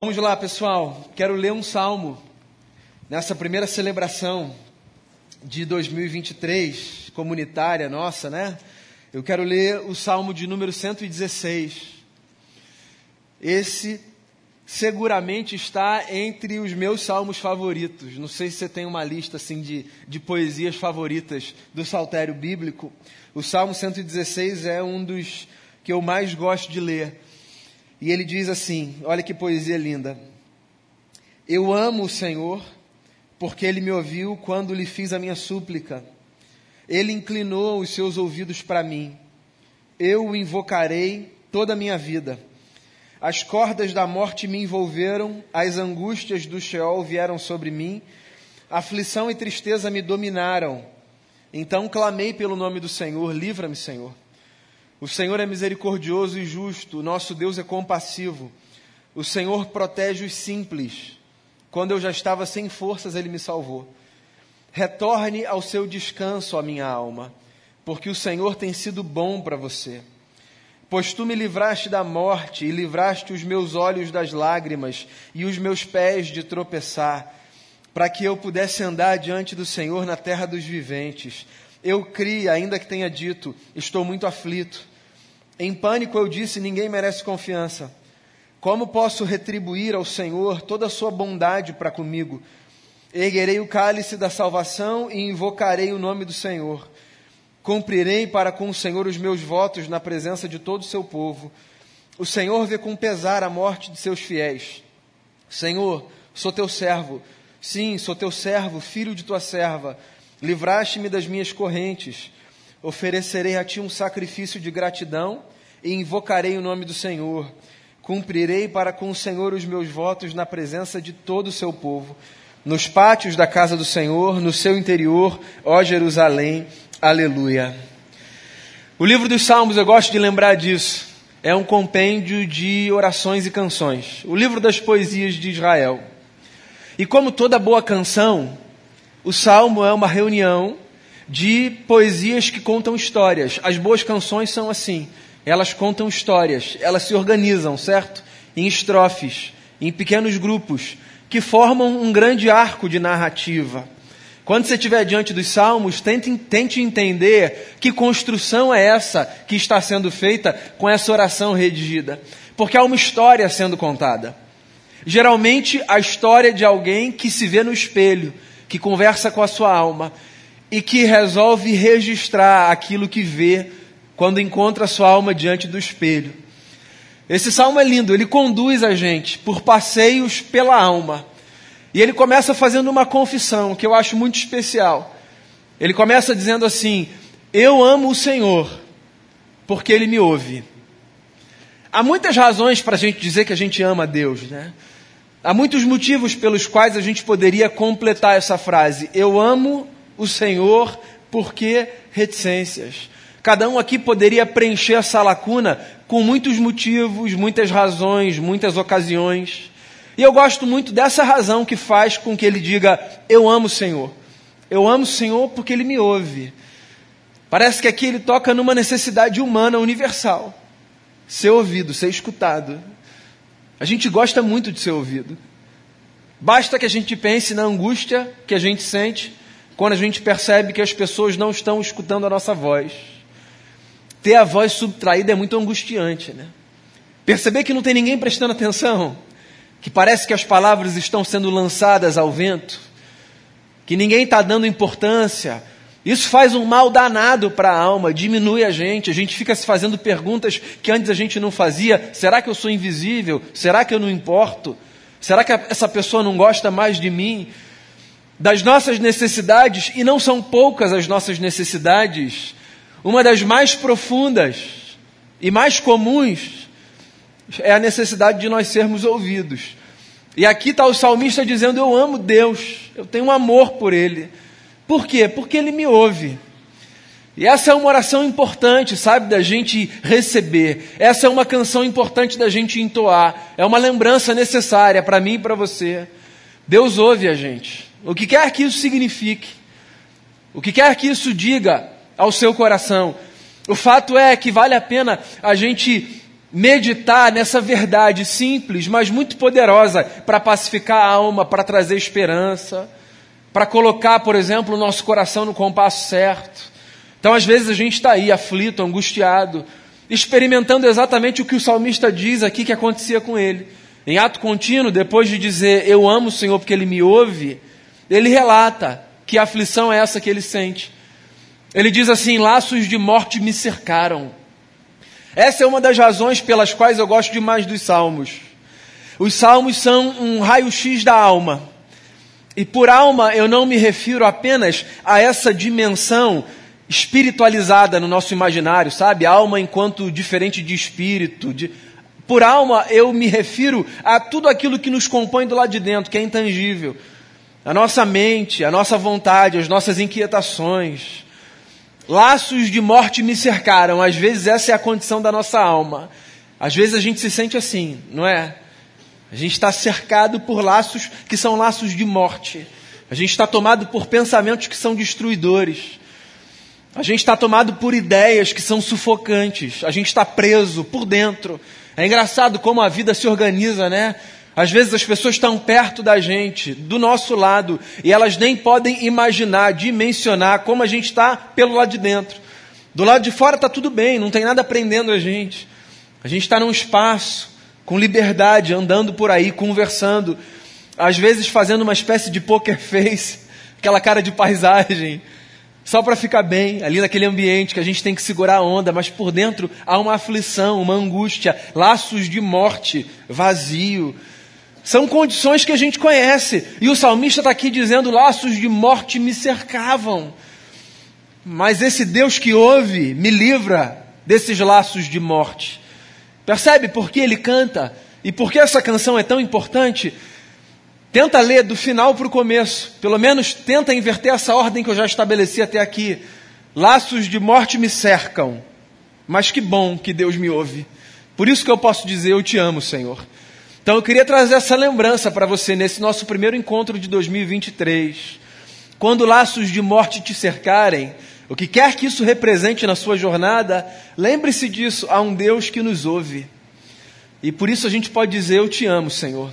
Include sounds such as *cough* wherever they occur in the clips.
Vamos lá, pessoal. Quero ler um salmo nessa primeira celebração de 2023, comunitária nossa, né? Eu quero ler o salmo de número 116. Esse seguramente está entre os meus salmos favoritos. Não sei se você tem uma lista assim de, de poesias favoritas do saltério bíblico. O salmo 116 é um dos que eu mais gosto de ler. E ele diz assim: olha que poesia linda. Eu amo o Senhor, porque ele me ouviu quando lhe fiz a minha súplica. Ele inclinou os seus ouvidos para mim. Eu o invocarei toda a minha vida. As cordas da morte me envolveram, as angústias do Sheol vieram sobre mim, aflição e tristeza me dominaram. Então clamei pelo nome do Senhor, livra-me, Senhor. O Senhor é misericordioso e justo, nosso Deus é compassivo. O Senhor protege os simples. Quando eu já estava sem forças, ele me salvou. Retorne ao seu descanso, a minha alma, porque o Senhor tem sido bom para você. Pois tu me livraste da morte e livraste os meus olhos das lágrimas e os meus pés de tropeçar, para que eu pudesse andar diante do Senhor na terra dos viventes. Eu criei, ainda que tenha dito, estou muito aflito. Em pânico eu disse: ninguém merece confiança. Como posso retribuir ao Senhor toda a sua bondade para comigo? Erguerei o cálice da salvação e invocarei o nome do Senhor. Cumprirei para com o Senhor os meus votos na presença de todo o seu povo. O Senhor vê com pesar a morte de seus fiéis. Senhor, sou teu servo. Sim, sou teu servo, filho de tua serva. Livraste-me das minhas correntes. Oferecerei a ti um sacrifício de gratidão e invocarei o nome do Senhor. Cumprirei para com o Senhor os meus votos na presença de todo o seu povo, nos pátios da casa do Senhor, no seu interior, ó Jerusalém. Aleluia. O livro dos Salmos, eu gosto de lembrar disso, é um compêndio de orações e canções. O livro das poesias de Israel. E como toda boa canção, o salmo é uma reunião de poesias que contam histórias. As boas canções são assim. Elas contam histórias, elas se organizam, certo? Em estrofes, em pequenos grupos, que formam um grande arco de narrativa. Quando você estiver diante dos salmos, tente, tente entender que construção é essa que está sendo feita com essa oração redigida. Porque há uma história sendo contada. Geralmente, a história de alguém que se vê no espelho, que conversa com a sua alma e que resolve registrar aquilo que vê quando encontra a sua alma diante do espelho. Esse salmo é lindo, ele conduz a gente por passeios pela alma. E ele começa fazendo uma confissão que eu acho muito especial. Ele começa dizendo assim: Eu amo o Senhor, porque Ele me ouve. Há muitas razões para a gente dizer que a gente ama a Deus, né? Há muitos motivos pelos quais a gente poderia completar essa frase: Eu amo o Senhor, porque reticências. Cada um aqui poderia preencher essa lacuna com muitos motivos, muitas razões, muitas ocasiões. E eu gosto muito dessa razão que faz com que ele diga: Eu amo o Senhor. Eu amo o Senhor porque ele me ouve. Parece que aqui ele toca numa necessidade humana universal: ser ouvido, ser escutado. A gente gosta muito de ser ouvido. Basta que a gente pense na angústia que a gente sente quando a gente percebe que as pessoas não estão escutando a nossa voz. Ter a voz subtraída é muito angustiante, né? Perceber que não tem ninguém prestando atenção, que parece que as palavras estão sendo lançadas ao vento, que ninguém está dando importância. Isso faz um mal danado para a alma, diminui a gente, a gente fica se fazendo perguntas que antes a gente não fazia. Será que eu sou invisível? Será que eu não importo? Será que essa pessoa não gosta mais de mim? das nossas necessidades, e não são poucas as nossas necessidades, uma das mais profundas e mais comuns é a necessidade de nós sermos ouvidos. E aqui está o salmista dizendo: Eu amo Deus, eu tenho um amor por Ele. Por quê? Porque Ele me ouve. E essa é uma oração importante, sabe, da gente receber. Essa é uma canção importante da gente entoar. É uma lembrança necessária para mim e para você. Deus ouve a gente. O que quer que isso signifique, o que quer que isso diga ao seu coração, o fato é que vale a pena a gente meditar nessa verdade simples, mas muito poderosa para pacificar a alma, para trazer esperança, para colocar, por exemplo, o nosso coração no compasso certo. Então, às vezes, a gente está aí aflito, angustiado, experimentando exatamente o que o salmista diz aqui que acontecia com ele. Em ato contínuo, depois de dizer eu amo o Senhor porque ele me ouve, ele relata que aflição é essa que ele sente. Ele diz assim: laços de morte me cercaram. Essa é uma das razões pelas quais eu gosto demais dos salmos. Os salmos são um raio-x da alma. E por alma eu não me refiro apenas a essa dimensão espiritualizada no nosso imaginário, sabe? Alma enquanto diferente de espírito. De... Por alma eu me refiro a tudo aquilo que nos compõe do lado de dentro, que é intangível. A nossa mente, a nossa vontade, as nossas inquietações. Laços de morte me cercaram. Às vezes essa é a condição da nossa alma. Às vezes a gente se sente assim, não é? A gente está cercado por laços que são laços de morte. A gente está tomado por pensamentos que são destruidores. A gente está tomado por ideias que são sufocantes. A gente está preso por dentro. É engraçado como a vida se organiza, né? Às vezes as pessoas estão perto da gente, do nosso lado, e elas nem podem imaginar, dimensionar como a gente está pelo lado de dentro. Do lado de fora está tudo bem, não tem nada prendendo a gente. A gente está num espaço, com liberdade, andando por aí, conversando, às vezes fazendo uma espécie de poker *laughs* face, aquela cara de paisagem, só para ficar bem, ali naquele ambiente que a gente tem que segurar a onda, mas por dentro há uma aflição, uma angústia, laços de morte, vazio. São condições que a gente conhece. E o salmista está aqui dizendo: laços de morte me cercavam. Mas esse Deus que ouve me livra desses laços de morte. Percebe por que ele canta? E por que essa canção é tão importante? Tenta ler do final para o começo. Pelo menos tenta inverter essa ordem que eu já estabeleci até aqui. Laços de morte me cercam. Mas que bom que Deus me ouve. Por isso que eu posso dizer: Eu te amo, Senhor. Então eu queria trazer essa lembrança para você nesse nosso primeiro encontro de 2023. Quando laços de morte te cercarem, o que quer que isso represente na sua jornada, lembre-se disso, há um Deus que nos ouve. E por isso a gente pode dizer: Eu te amo, Senhor.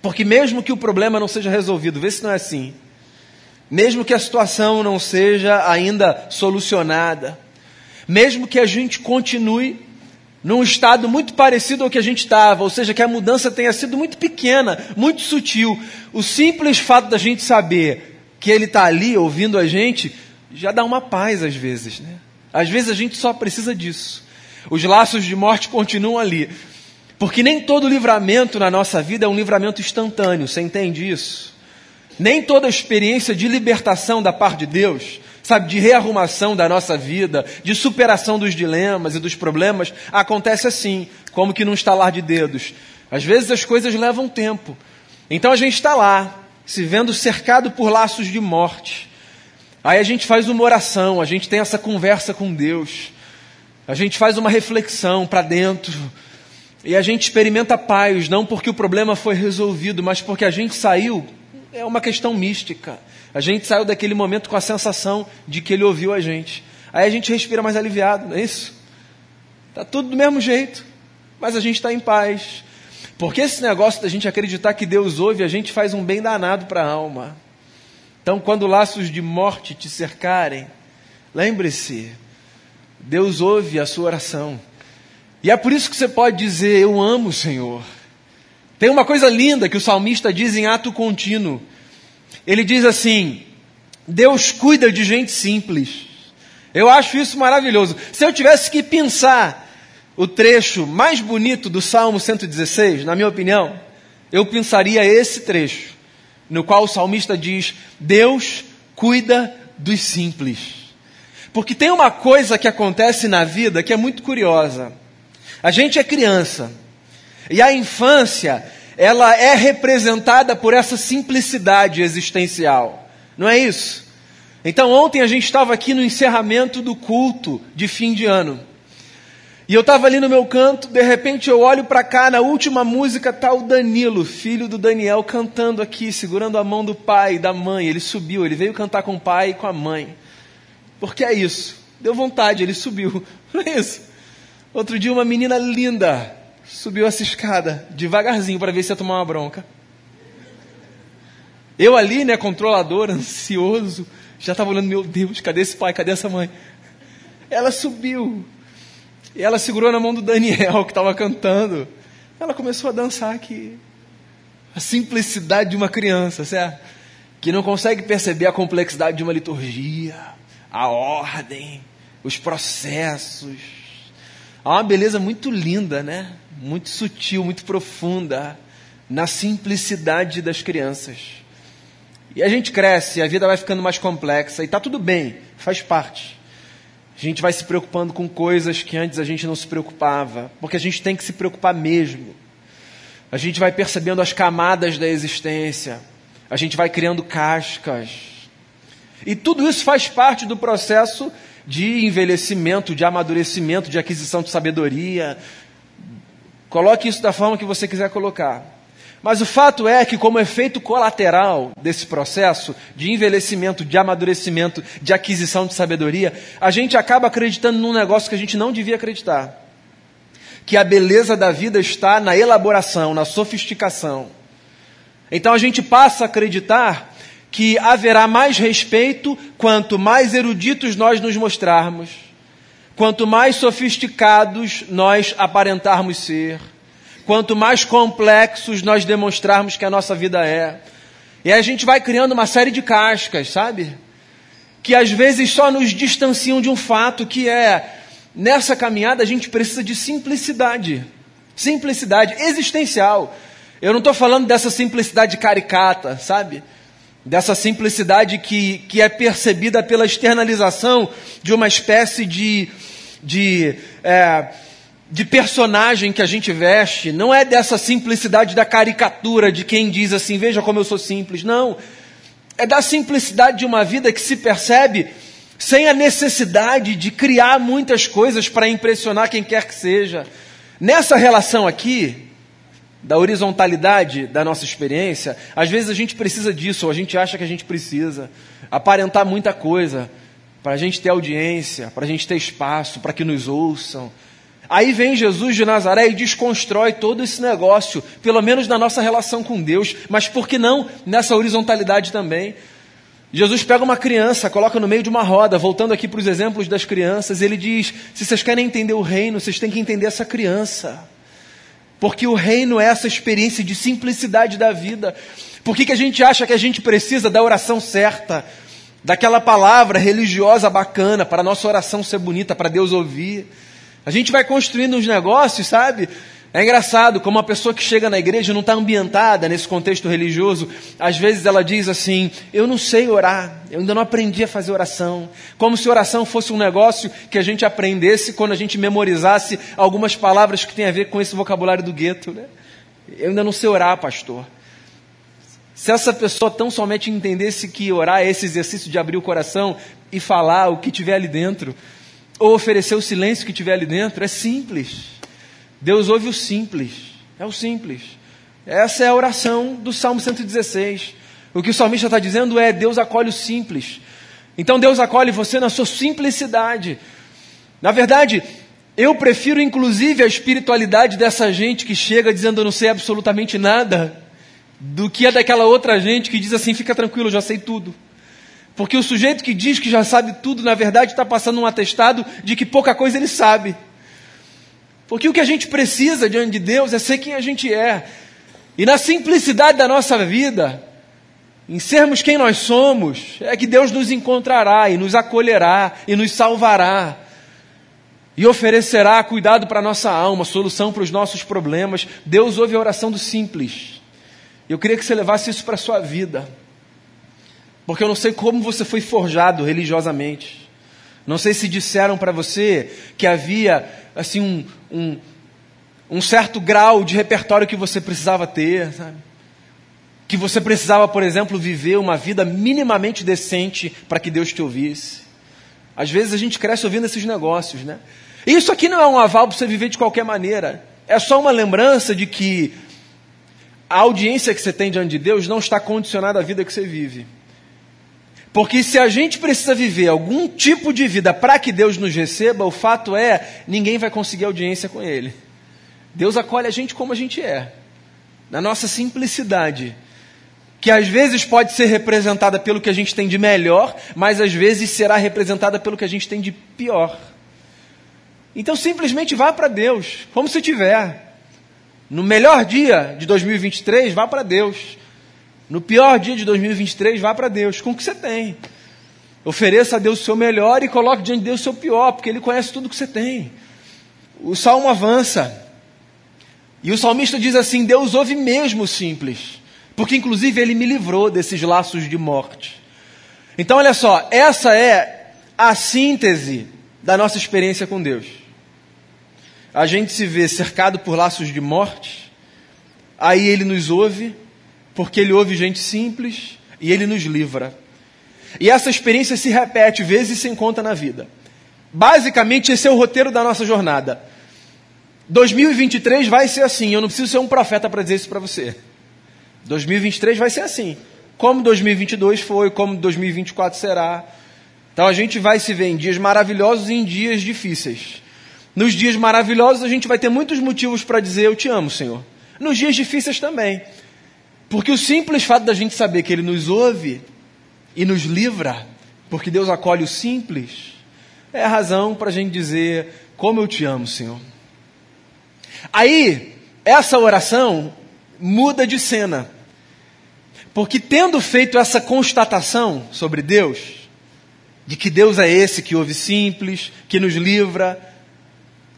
Porque mesmo que o problema não seja resolvido, vê se não é assim. Mesmo que a situação não seja ainda solucionada, mesmo que a gente continue num estado muito parecido ao que a gente estava, ou seja, que a mudança tenha sido muito pequena, muito sutil. O simples fato da gente saber que Ele está ali ouvindo a gente já dá uma paz às vezes. Né? Às vezes a gente só precisa disso. Os laços de morte continuam ali. Porque nem todo livramento na nossa vida é um livramento instantâneo, você entende isso? Nem toda experiência de libertação da parte de Deus sabe, de rearrumação da nossa vida, de superação dos dilemas e dos problemas, acontece assim, como que num estalar de dedos. Às vezes as coisas levam tempo. Então a gente está lá, se vendo cercado por laços de morte. Aí a gente faz uma oração, a gente tem essa conversa com Deus, a gente faz uma reflexão para dentro. E a gente experimenta paz, não porque o problema foi resolvido, mas porque a gente saiu. É uma questão mística. A gente saiu daquele momento com a sensação de que ele ouviu a gente. Aí a gente respira mais aliviado, não é isso? Está tudo do mesmo jeito, mas a gente está em paz. Porque esse negócio da gente acreditar que Deus ouve, a gente faz um bem danado para a alma. Então, quando laços de morte te cercarem, lembre-se, Deus ouve a sua oração. E é por isso que você pode dizer: Eu amo o Senhor. Tem uma coisa linda que o salmista diz em ato contínuo. Ele diz assim: Deus cuida de gente simples. Eu acho isso maravilhoso. Se eu tivesse que pensar o trecho mais bonito do Salmo 116, na minha opinião, eu pensaria esse trecho, no qual o salmista diz: Deus cuida dos simples. Porque tem uma coisa que acontece na vida que é muito curiosa. A gente é criança, e a infância ela é representada por essa simplicidade existencial. Não é isso? Então, ontem a gente estava aqui no encerramento do culto de fim de ano. E eu estava ali no meu canto, de repente eu olho para cá, na última música está o Danilo, filho do Daniel, cantando aqui, segurando a mão do pai da mãe. Ele subiu, ele veio cantar com o pai e com a mãe. Porque é isso. Deu vontade, ele subiu. *laughs* Não é isso? Outro dia, uma menina linda subiu essa escada devagarzinho para ver se ia tomar uma bronca. Eu ali, né, controlador, ansioso, já estava olhando, meu Deus, cadê esse pai, cadê essa mãe? Ela subiu, e ela segurou na mão do Daniel, que estava cantando. Ela começou a dançar aqui. A simplicidade de uma criança, certo? Que não consegue perceber a complexidade de uma liturgia, a ordem, os processos. Há uma beleza muito linda, né? Muito sutil, muito profunda na simplicidade das crianças. E a gente cresce, a vida vai ficando mais complexa e está tudo bem, faz parte. A gente vai se preocupando com coisas que antes a gente não se preocupava, porque a gente tem que se preocupar mesmo. A gente vai percebendo as camadas da existência, a gente vai criando cascas. E tudo isso faz parte do processo de envelhecimento, de amadurecimento, de aquisição de sabedoria. Coloque isso da forma que você quiser colocar. Mas o fato é que, como efeito colateral desse processo de envelhecimento, de amadurecimento, de aquisição de sabedoria, a gente acaba acreditando num negócio que a gente não devia acreditar. Que a beleza da vida está na elaboração, na sofisticação. Então a gente passa a acreditar que haverá mais respeito quanto mais eruditos nós nos mostrarmos, quanto mais sofisticados nós aparentarmos ser quanto mais complexos nós demonstrarmos que a nossa vida é. E a gente vai criando uma série de cascas, sabe? Que às vezes só nos distanciam de um fato que é nessa caminhada a gente precisa de simplicidade. Simplicidade existencial. Eu não estou falando dessa simplicidade caricata, sabe? Dessa simplicidade que, que é percebida pela externalização de uma espécie de, de é, de personagem que a gente veste, não é dessa simplicidade da caricatura de quem diz assim, veja como eu sou simples. Não. É da simplicidade de uma vida que se percebe sem a necessidade de criar muitas coisas para impressionar quem quer que seja. Nessa relação aqui, da horizontalidade da nossa experiência, às vezes a gente precisa disso, ou a gente acha que a gente precisa aparentar muita coisa para a gente ter audiência, para a gente ter espaço, para que nos ouçam Aí vem Jesus de Nazaré e desconstrói todo esse negócio, pelo menos na nossa relação com Deus, mas por que não nessa horizontalidade também? Jesus pega uma criança, coloca no meio de uma roda, voltando aqui para os exemplos das crianças, ele diz: se vocês querem entender o reino, vocês têm que entender essa criança. Porque o reino é essa experiência de simplicidade da vida. Por que, que a gente acha que a gente precisa da oração certa? Daquela palavra religiosa bacana para a nossa oração ser bonita, para Deus ouvir? A gente vai construindo uns negócios, sabe? É engraçado como uma pessoa que chega na igreja não está ambientada nesse contexto religioso. Às vezes ela diz assim: Eu não sei orar, eu ainda não aprendi a fazer oração. Como se oração fosse um negócio que a gente aprendesse quando a gente memorizasse algumas palavras que têm a ver com esse vocabulário do gueto. Né? Eu ainda não sei orar, pastor. Se essa pessoa tão somente entendesse que orar é esse exercício de abrir o coração e falar o que tiver ali dentro, ou oferecer o silêncio que tiver ali dentro. É simples. Deus ouve o simples. É o simples. Essa é a oração do Salmo 116. O que o salmista está dizendo é: Deus acolhe o simples. Então Deus acolhe você na sua simplicidade. Na verdade, eu prefiro inclusive a espiritualidade dessa gente que chega dizendo eu não sei absolutamente nada, do que a daquela outra gente que diz assim: fica tranquilo, eu já sei tudo. Porque o sujeito que diz que já sabe tudo, na verdade, está passando um atestado de que pouca coisa ele sabe. Porque o que a gente precisa diante de Deus é ser quem a gente é. E na simplicidade da nossa vida, em sermos quem nós somos, é que Deus nos encontrará e nos acolherá e nos salvará. E oferecerá cuidado para a nossa alma, solução para os nossos problemas. Deus ouve a oração do simples. Eu queria que você levasse isso para a sua vida. Porque eu não sei como você foi forjado religiosamente. Não sei se disseram para você que havia assim um, um, um, certo grau de repertório que você precisava ter, sabe? Que você precisava, por exemplo, viver uma vida minimamente decente para que Deus te ouvisse. Às vezes a gente cresce ouvindo esses negócios, né? Isso aqui não é um aval para você viver de qualquer maneira. É só uma lembrança de que a audiência que você tem diante de Deus não está condicionada à vida que você vive. Porque se a gente precisa viver algum tipo de vida para que Deus nos receba, o fato é, ninguém vai conseguir audiência com Ele. Deus acolhe a gente como a gente é, na nossa simplicidade, que às vezes pode ser representada pelo que a gente tem de melhor, mas às vezes será representada pelo que a gente tem de pior. Então simplesmente vá para Deus, como se tiver. No melhor dia de 2023, vá para Deus. No pior dia de 2023, vá para Deus com o que você tem. Ofereça a Deus o seu melhor e coloque diante de Deus o seu pior, porque Ele conhece tudo que você tem. O salmo avança. E o salmista diz assim: Deus ouve mesmo simples, porque inclusive Ele me livrou desses laços de morte. Então, olha só, essa é a síntese da nossa experiência com Deus. A gente se vê cercado por laços de morte, aí Ele nos ouve porque ele ouve gente simples e ele nos livra. E essa experiência se repete vezes sem conta na vida. Basicamente, esse é o roteiro da nossa jornada. 2023 vai ser assim. Eu não preciso ser um profeta para dizer isso para você. 2023 vai ser assim. Como 2022 foi, como 2024 será. Então a gente vai se ver em dias maravilhosos e em dias difíceis. Nos dias maravilhosos a gente vai ter muitos motivos para dizer eu te amo, Senhor. Nos dias difíceis também. Porque o simples fato da gente saber que Ele nos ouve e nos livra, porque Deus acolhe o simples, é a razão para a gente dizer: Como eu te amo, Senhor. Aí, essa oração muda de cena. Porque tendo feito essa constatação sobre Deus, de que Deus é esse que ouve simples, que nos livra,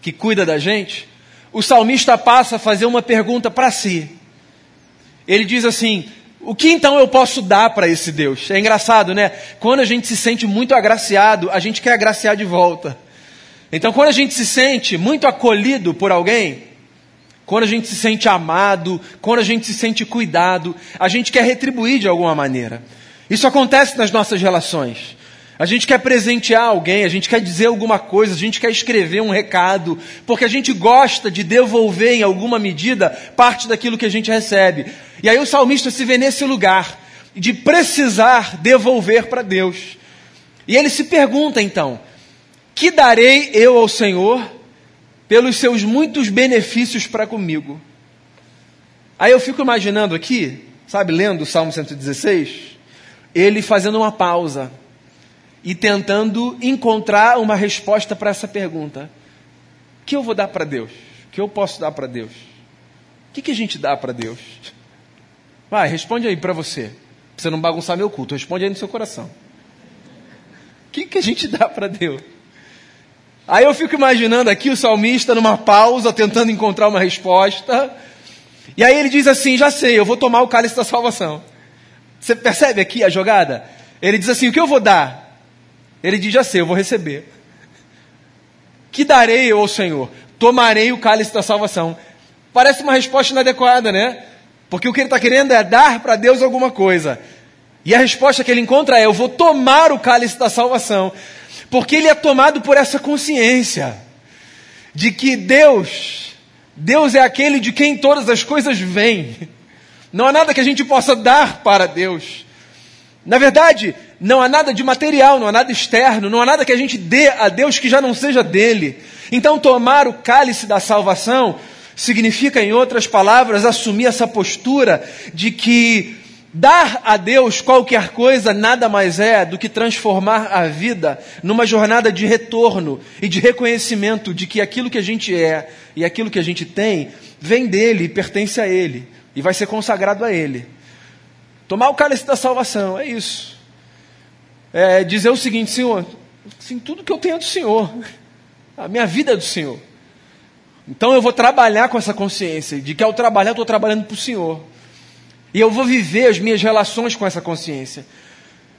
que cuida da gente, o salmista passa a fazer uma pergunta para si. Ele diz assim: o que então eu posso dar para esse Deus? É engraçado, né? Quando a gente se sente muito agraciado, a gente quer agraciar de volta. Então, quando a gente se sente muito acolhido por alguém, quando a gente se sente amado, quando a gente se sente cuidado, a gente quer retribuir de alguma maneira. Isso acontece nas nossas relações. A gente quer presentear alguém, a gente quer dizer alguma coisa, a gente quer escrever um recado, porque a gente gosta de devolver em alguma medida parte daquilo que a gente recebe. E aí o salmista se vê nesse lugar de precisar devolver para Deus. E ele se pergunta então: que darei eu ao Senhor pelos seus muitos benefícios para comigo? Aí eu fico imaginando aqui, sabe, lendo o Salmo 116, ele fazendo uma pausa e tentando encontrar uma resposta para essa pergunta: o que eu vou dar para Deus? O que eu posso dar para Deus? O que, que a gente dá para Deus? Vai, responde aí para você. Pra você não bagunçar meu culto, responde aí no seu coração. O que, que a gente dá para Deus? Aí eu fico imaginando aqui o salmista numa pausa, tentando encontrar uma resposta. E aí ele diz assim: Já sei, eu vou tomar o cálice da salvação. Você percebe aqui a jogada? Ele diz assim: O que eu vou dar? Ele diz: Já sei, eu vou receber. Que darei eu ao Senhor? Tomarei o cálice da salvação. Parece uma resposta inadequada, né? Porque o que ele está querendo é dar para Deus alguma coisa. E a resposta que ele encontra é: Eu vou tomar o cálice da salvação. Porque ele é tomado por essa consciência de que Deus, Deus é aquele de quem todas as coisas vêm. Não há nada que a gente possa dar para Deus. Na verdade, não há nada de material, não há nada externo, não há nada que a gente dê a Deus que já não seja dele. Então, tomar o cálice da salvação significa, em outras palavras, assumir essa postura de que dar a Deus qualquer coisa nada mais é do que transformar a vida numa jornada de retorno e de reconhecimento de que aquilo que a gente é e aquilo que a gente tem vem dele e pertence a ele e vai ser consagrado a ele. Tomar o cálice da salvação, é isso. É dizer o seguinte, Senhor, assim, tudo que eu tenho é do Senhor. A minha vida é do Senhor. Então eu vou trabalhar com essa consciência de que ao trabalhar eu estou trabalhando para o Senhor. E eu vou viver as minhas relações com essa consciência.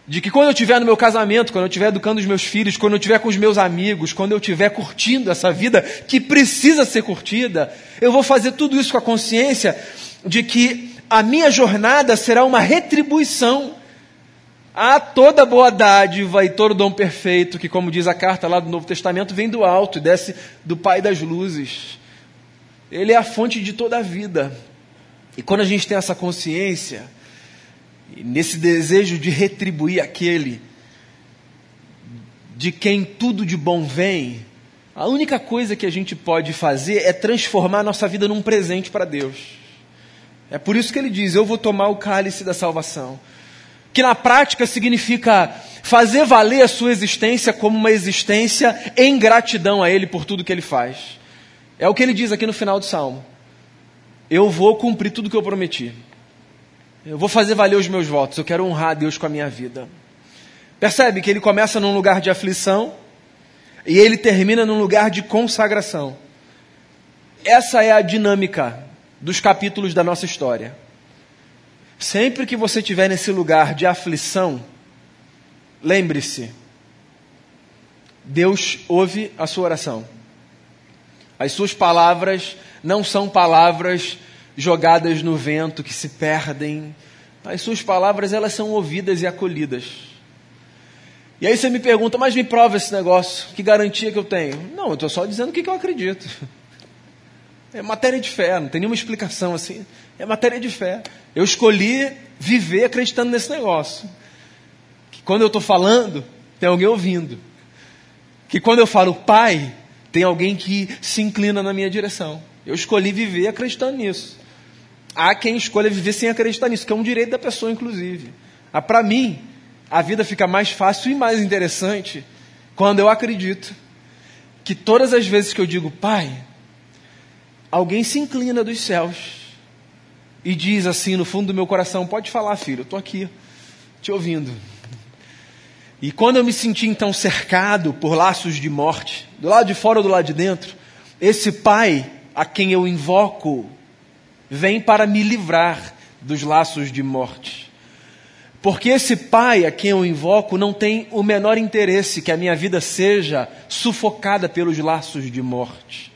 De que quando eu estiver no meu casamento, quando eu estiver educando os meus filhos, quando eu estiver com os meus amigos, quando eu estiver curtindo essa vida que precisa ser curtida, eu vou fazer tudo isso com a consciência de que a minha jornada será uma retribuição a toda boa dádiva e todo dom perfeito, que, como diz a carta lá do Novo Testamento, vem do alto e desce do Pai das luzes. Ele é a fonte de toda a vida. E quando a gente tem essa consciência, nesse desejo de retribuir aquele de quem tudo de bom vem, a única coisa que a gente pode fazer é transformar a nossa vida num presente para Deus. É por isso que ele diz: Eu vou tomar o cálice da salvação. Que na prática significa fazer valer a sua existência como uma existência em gratidão a Ele por tudo que Ele faz. É o que ele diz aqui no final do salmo. Eu vou cumprir tudo que eu prometi. Eu vou fazer valer os meus votos. Eu quero honrar a Deus com a minha vida. Percebe que ele começa num lugar de aflição e ele termina num lugar de consagração. Essa é a dinâmica dos capítulos da nossa história. Sempre que você estiver nesse lugar de aflição, lembre-se, Deus ouve a sua oração. As suas palavras não são palavras jogadas no vento que se perdem. As suas palavras elas são ouvidas e acolhidas. E aí você me pergunta, mas me prova esse negócio, que garantia que eu tenho? Não, eu estou só dizendo o que, que eu acredito. É matéria de fé, não tem nenhuma explicação assim. É matéria de fé. Eu escolhi viver acreditando nesse negócio. Que quando eu estou falando, tem alguém ouvindo. Que quando eu falo Pai, tem alguém que se inclina na minha direção. Eu escolhi viver acreditando nisso. Há quem escolha viver sem acreditar nisso, que é um direito da pessoa, inclusive. Ah, Para mim, a vida fica mais fácil e mais interessante quando eu acredito que todas as vezes que eu digo, Pai, alguém se inclina dos céus e diz assim no fundo do meu coração: Pode falar, filho, eu estou aqui, te ouvindo. E quando eu me senti então cercado por laços de morte, do lado de fora ou do lado de dentro, esse Pai a quem eu invoco vem para me livrar dos laços de morte. Porque esse pai a quem eu invoco não tem o menor interesse que a minha vida seja sufocada pelos laços de morte.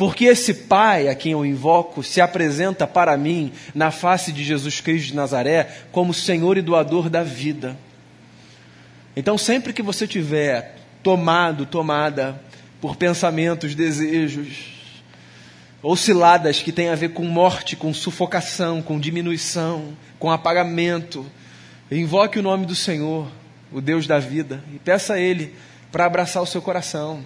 Porque esse pai a quem eu invoco se apresenta para mim na face de Jesus Cristo de Nazaré como Senhor e doador da vida. Então, sempre que você tiver tomado, tomada por pensamentos, desejos, ou ciladas que têm a ver com morte, com sufocação, com diminuição, com apagamento, Invoque o nome do Senhor, o Deus da vida, e peça a Ele para abraçar o seu coração.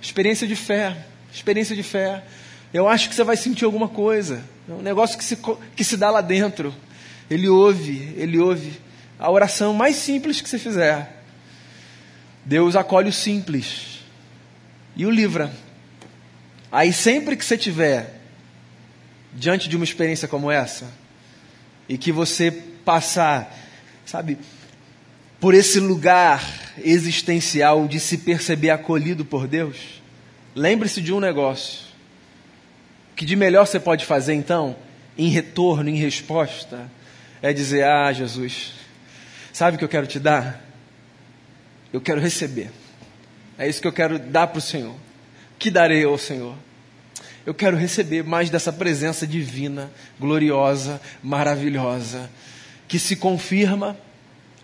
Experiência de fé, experiência de fé. Eu acho que você vai sentir alguma coisa. É um negócio que se, que se dá lá dentro. Ele ouve, ele ouve. A oração mais simples que você fizer. Deus acolhe o simples e o livra. Aí sempre que você tiver diante de uma experiência como essa, e que você passar sabe, por esse lugar existencial de se perceber acolhido por Deus, lembre-se de um negócio. O que de melhor você pode fazer então, em retorno, em resposta, é dizer: Ah, Jesus, sabe o que eu quero te dar? Eu quero receber. É isso que eu quero dar para o Senhor. Que darei ao Senhor? Eu quero receber mais dessa presença divina, gloriosa, maravilhosa que se confirma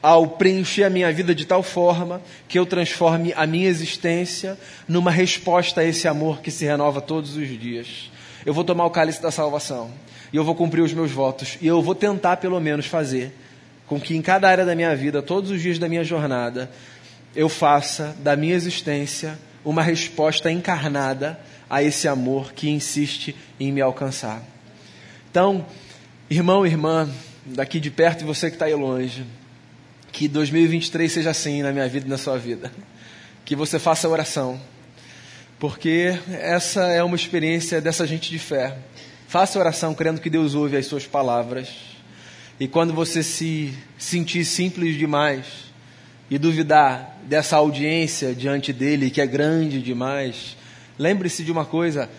ao preencher a minha vida de tal forma que eu transforme a minha existência numa resposta a esse amor que se renova todos os dias. Eu vou tomar o cálice da salvação e eu vou cumprir os meus votos e eu vou tentar pelo menos fazer com que em cada área da minha vida, todos os dias da minha jornada, eu faça da minha existência uma resposta encarnada a esse amor que insiste em me alcançar. Então, irmão, irmã, daqui de perto e você que está aí longe. Que 2023 seja assim na minha vida e na sua vida. Que você faça oração. Porque essa é uma experiência dessa gente de fé. Faça oração crendo que Deus ouve as suas palavras. E quando você se sentir simples demais e duvidar dessa audiência diante dele, que é grande demais, lembre-se de uma coisa: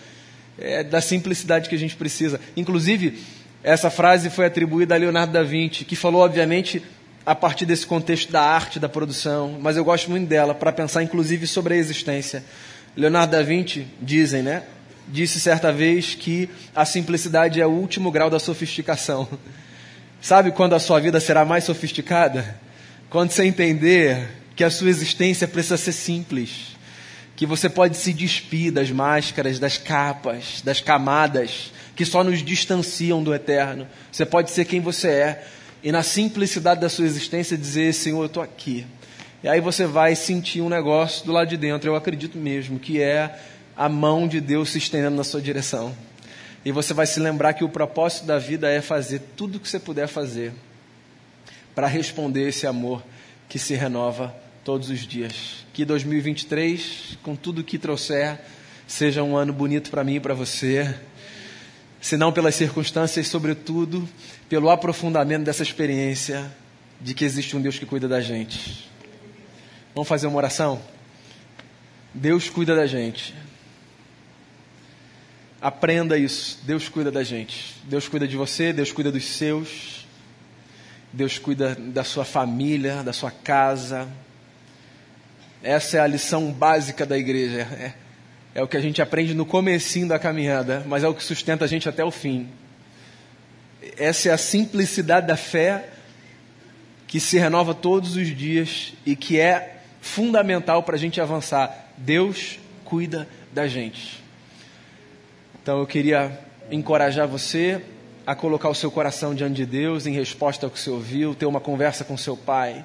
é da simplicidade que a gente precisa. Inclusive, essa frase foi atribuída a Leonardo da Vinci, que falou, obviamente, a partir desse contexto da arte, da produção, mas eu gosto muito dela para pensar, inclusive, sobre a existência. Leonardo da Vinci, dizem, né? Disse certa vez que a simplicidade é o último grau da sofisticação. *laughs* Sabe quando a sua vida será mais sofisticada? Quando você entender que a sua existência precisa ser simples, que você pode se despir das máscaras, das capas, das camadas que só nos distanciam do eterno. Você pode ser quem você é e na simplicidade da sua existência dizer: Senhor, eu estou aqui. E aí você vai sentir um negócio do lado de dentro, eu acredito mesmo, que é a mão de Deus se estendendo na sua direção. E você vai se lembrar que o propósito da vida é fazer tudo o que você puder fazer para responder esse amor que se renova todos os dias. Que 2023, com tudo que trouxer, seja um ano bonito para mim e para você. Se não pelas circunstâncias, sobretudo pelo aprofundamento dessa experiência de que existe um Deus que cuida da gente. Vamos fazer uma oração? Deus cuida da gente. Aprenda isso. Deus cuida da gente. Deus cuida de você, Deus cuida dos seus. Deus cuida da sua família, da sua casa. Essa é a lição básica da igreja. É, é o que a gente aprende no comecinho da caminhada, mas é o que sustenta a gente até o fim. Essa é a simplicidade da fé que se renova todos os dias e que é fundamental para a gente avançar. Deus cuida da gente. Então eu queria encorajar você a colocar o seu coração diante de Deus em resposta ao que você ouviu, ter uma conversa com seu pai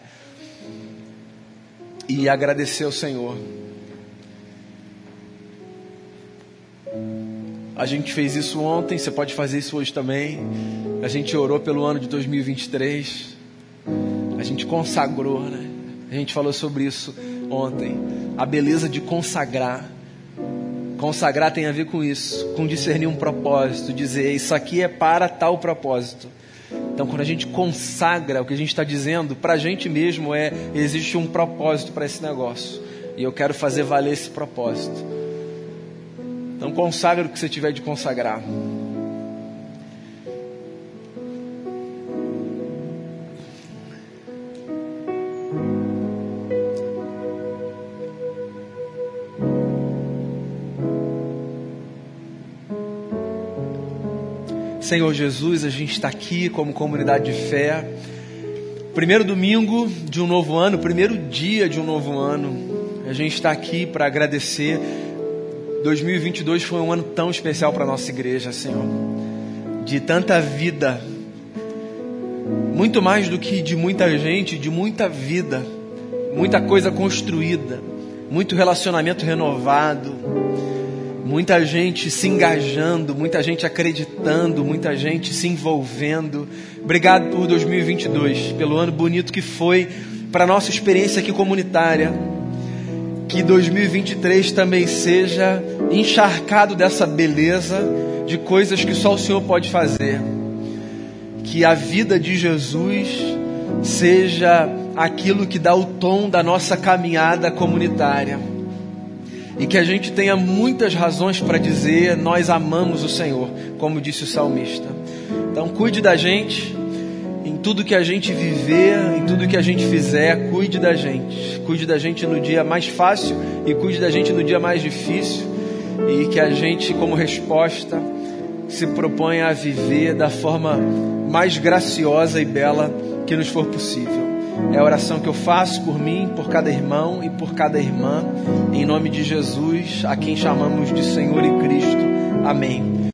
e agradecer ao Senhor. A gente fez isso ontem, você pode fazer isso hoje também. A gente orou pelo ano de 2023. A gente consagrou, né? A gente falou sobre isso ontem. A beleza de consagrar Consagrar tem a ver com isso, com discernir um propósito, dizer isso aqui é para tal propósito. Então, quando a gente consagra, o que a gente está dizendo para a gente mesmo é: existe um propósito para esse negócio e eu quero fazer valer esse propósito. Então, consagra o que você tiver de consagrar. Senhor Jesus, a gente está aqui como comunidade de fé. Primeiro domingo de um novo ano, primeiro dia de um novo ano. A gente está aqui para agradecer. 2022 foi um ano tão especial para nossa igreja, Senhor. De tanta vida. Muito mais do que de muita gente, de muita vida. Muita coisa construída. Muito relacionamento renovado muita gente se engajando, muita gente acreditando, muita gente se envolvendo. Obrigado por 2022, pelo ano bonito que foi para nossa experiência aqui comunitária. Que 2023 também seja encharcado dessa beleza de coisas que só o Senhor pode fazer. Que a vida de Jesus seja aquilo que dá o tom da nossa caminhada comunitária e que a gente tenha muitas razões para dizer nós amamos o Senhor, como disse o salmista. Então cuide da gente tudo que a gente viver, em tudo que a gente fizer, cuide da gente. Cuide da gente no dia mais fácil e cuide da gente no dia mais difícil e que a gente como resposta se proponha a viver da forma mais graciosa e bela que nos for possível. É a oração que eu faço por mim, por cada irmão e por cada irmã, em nome de Jesus, a quem chamamos de Senhor e Cristo. Amém.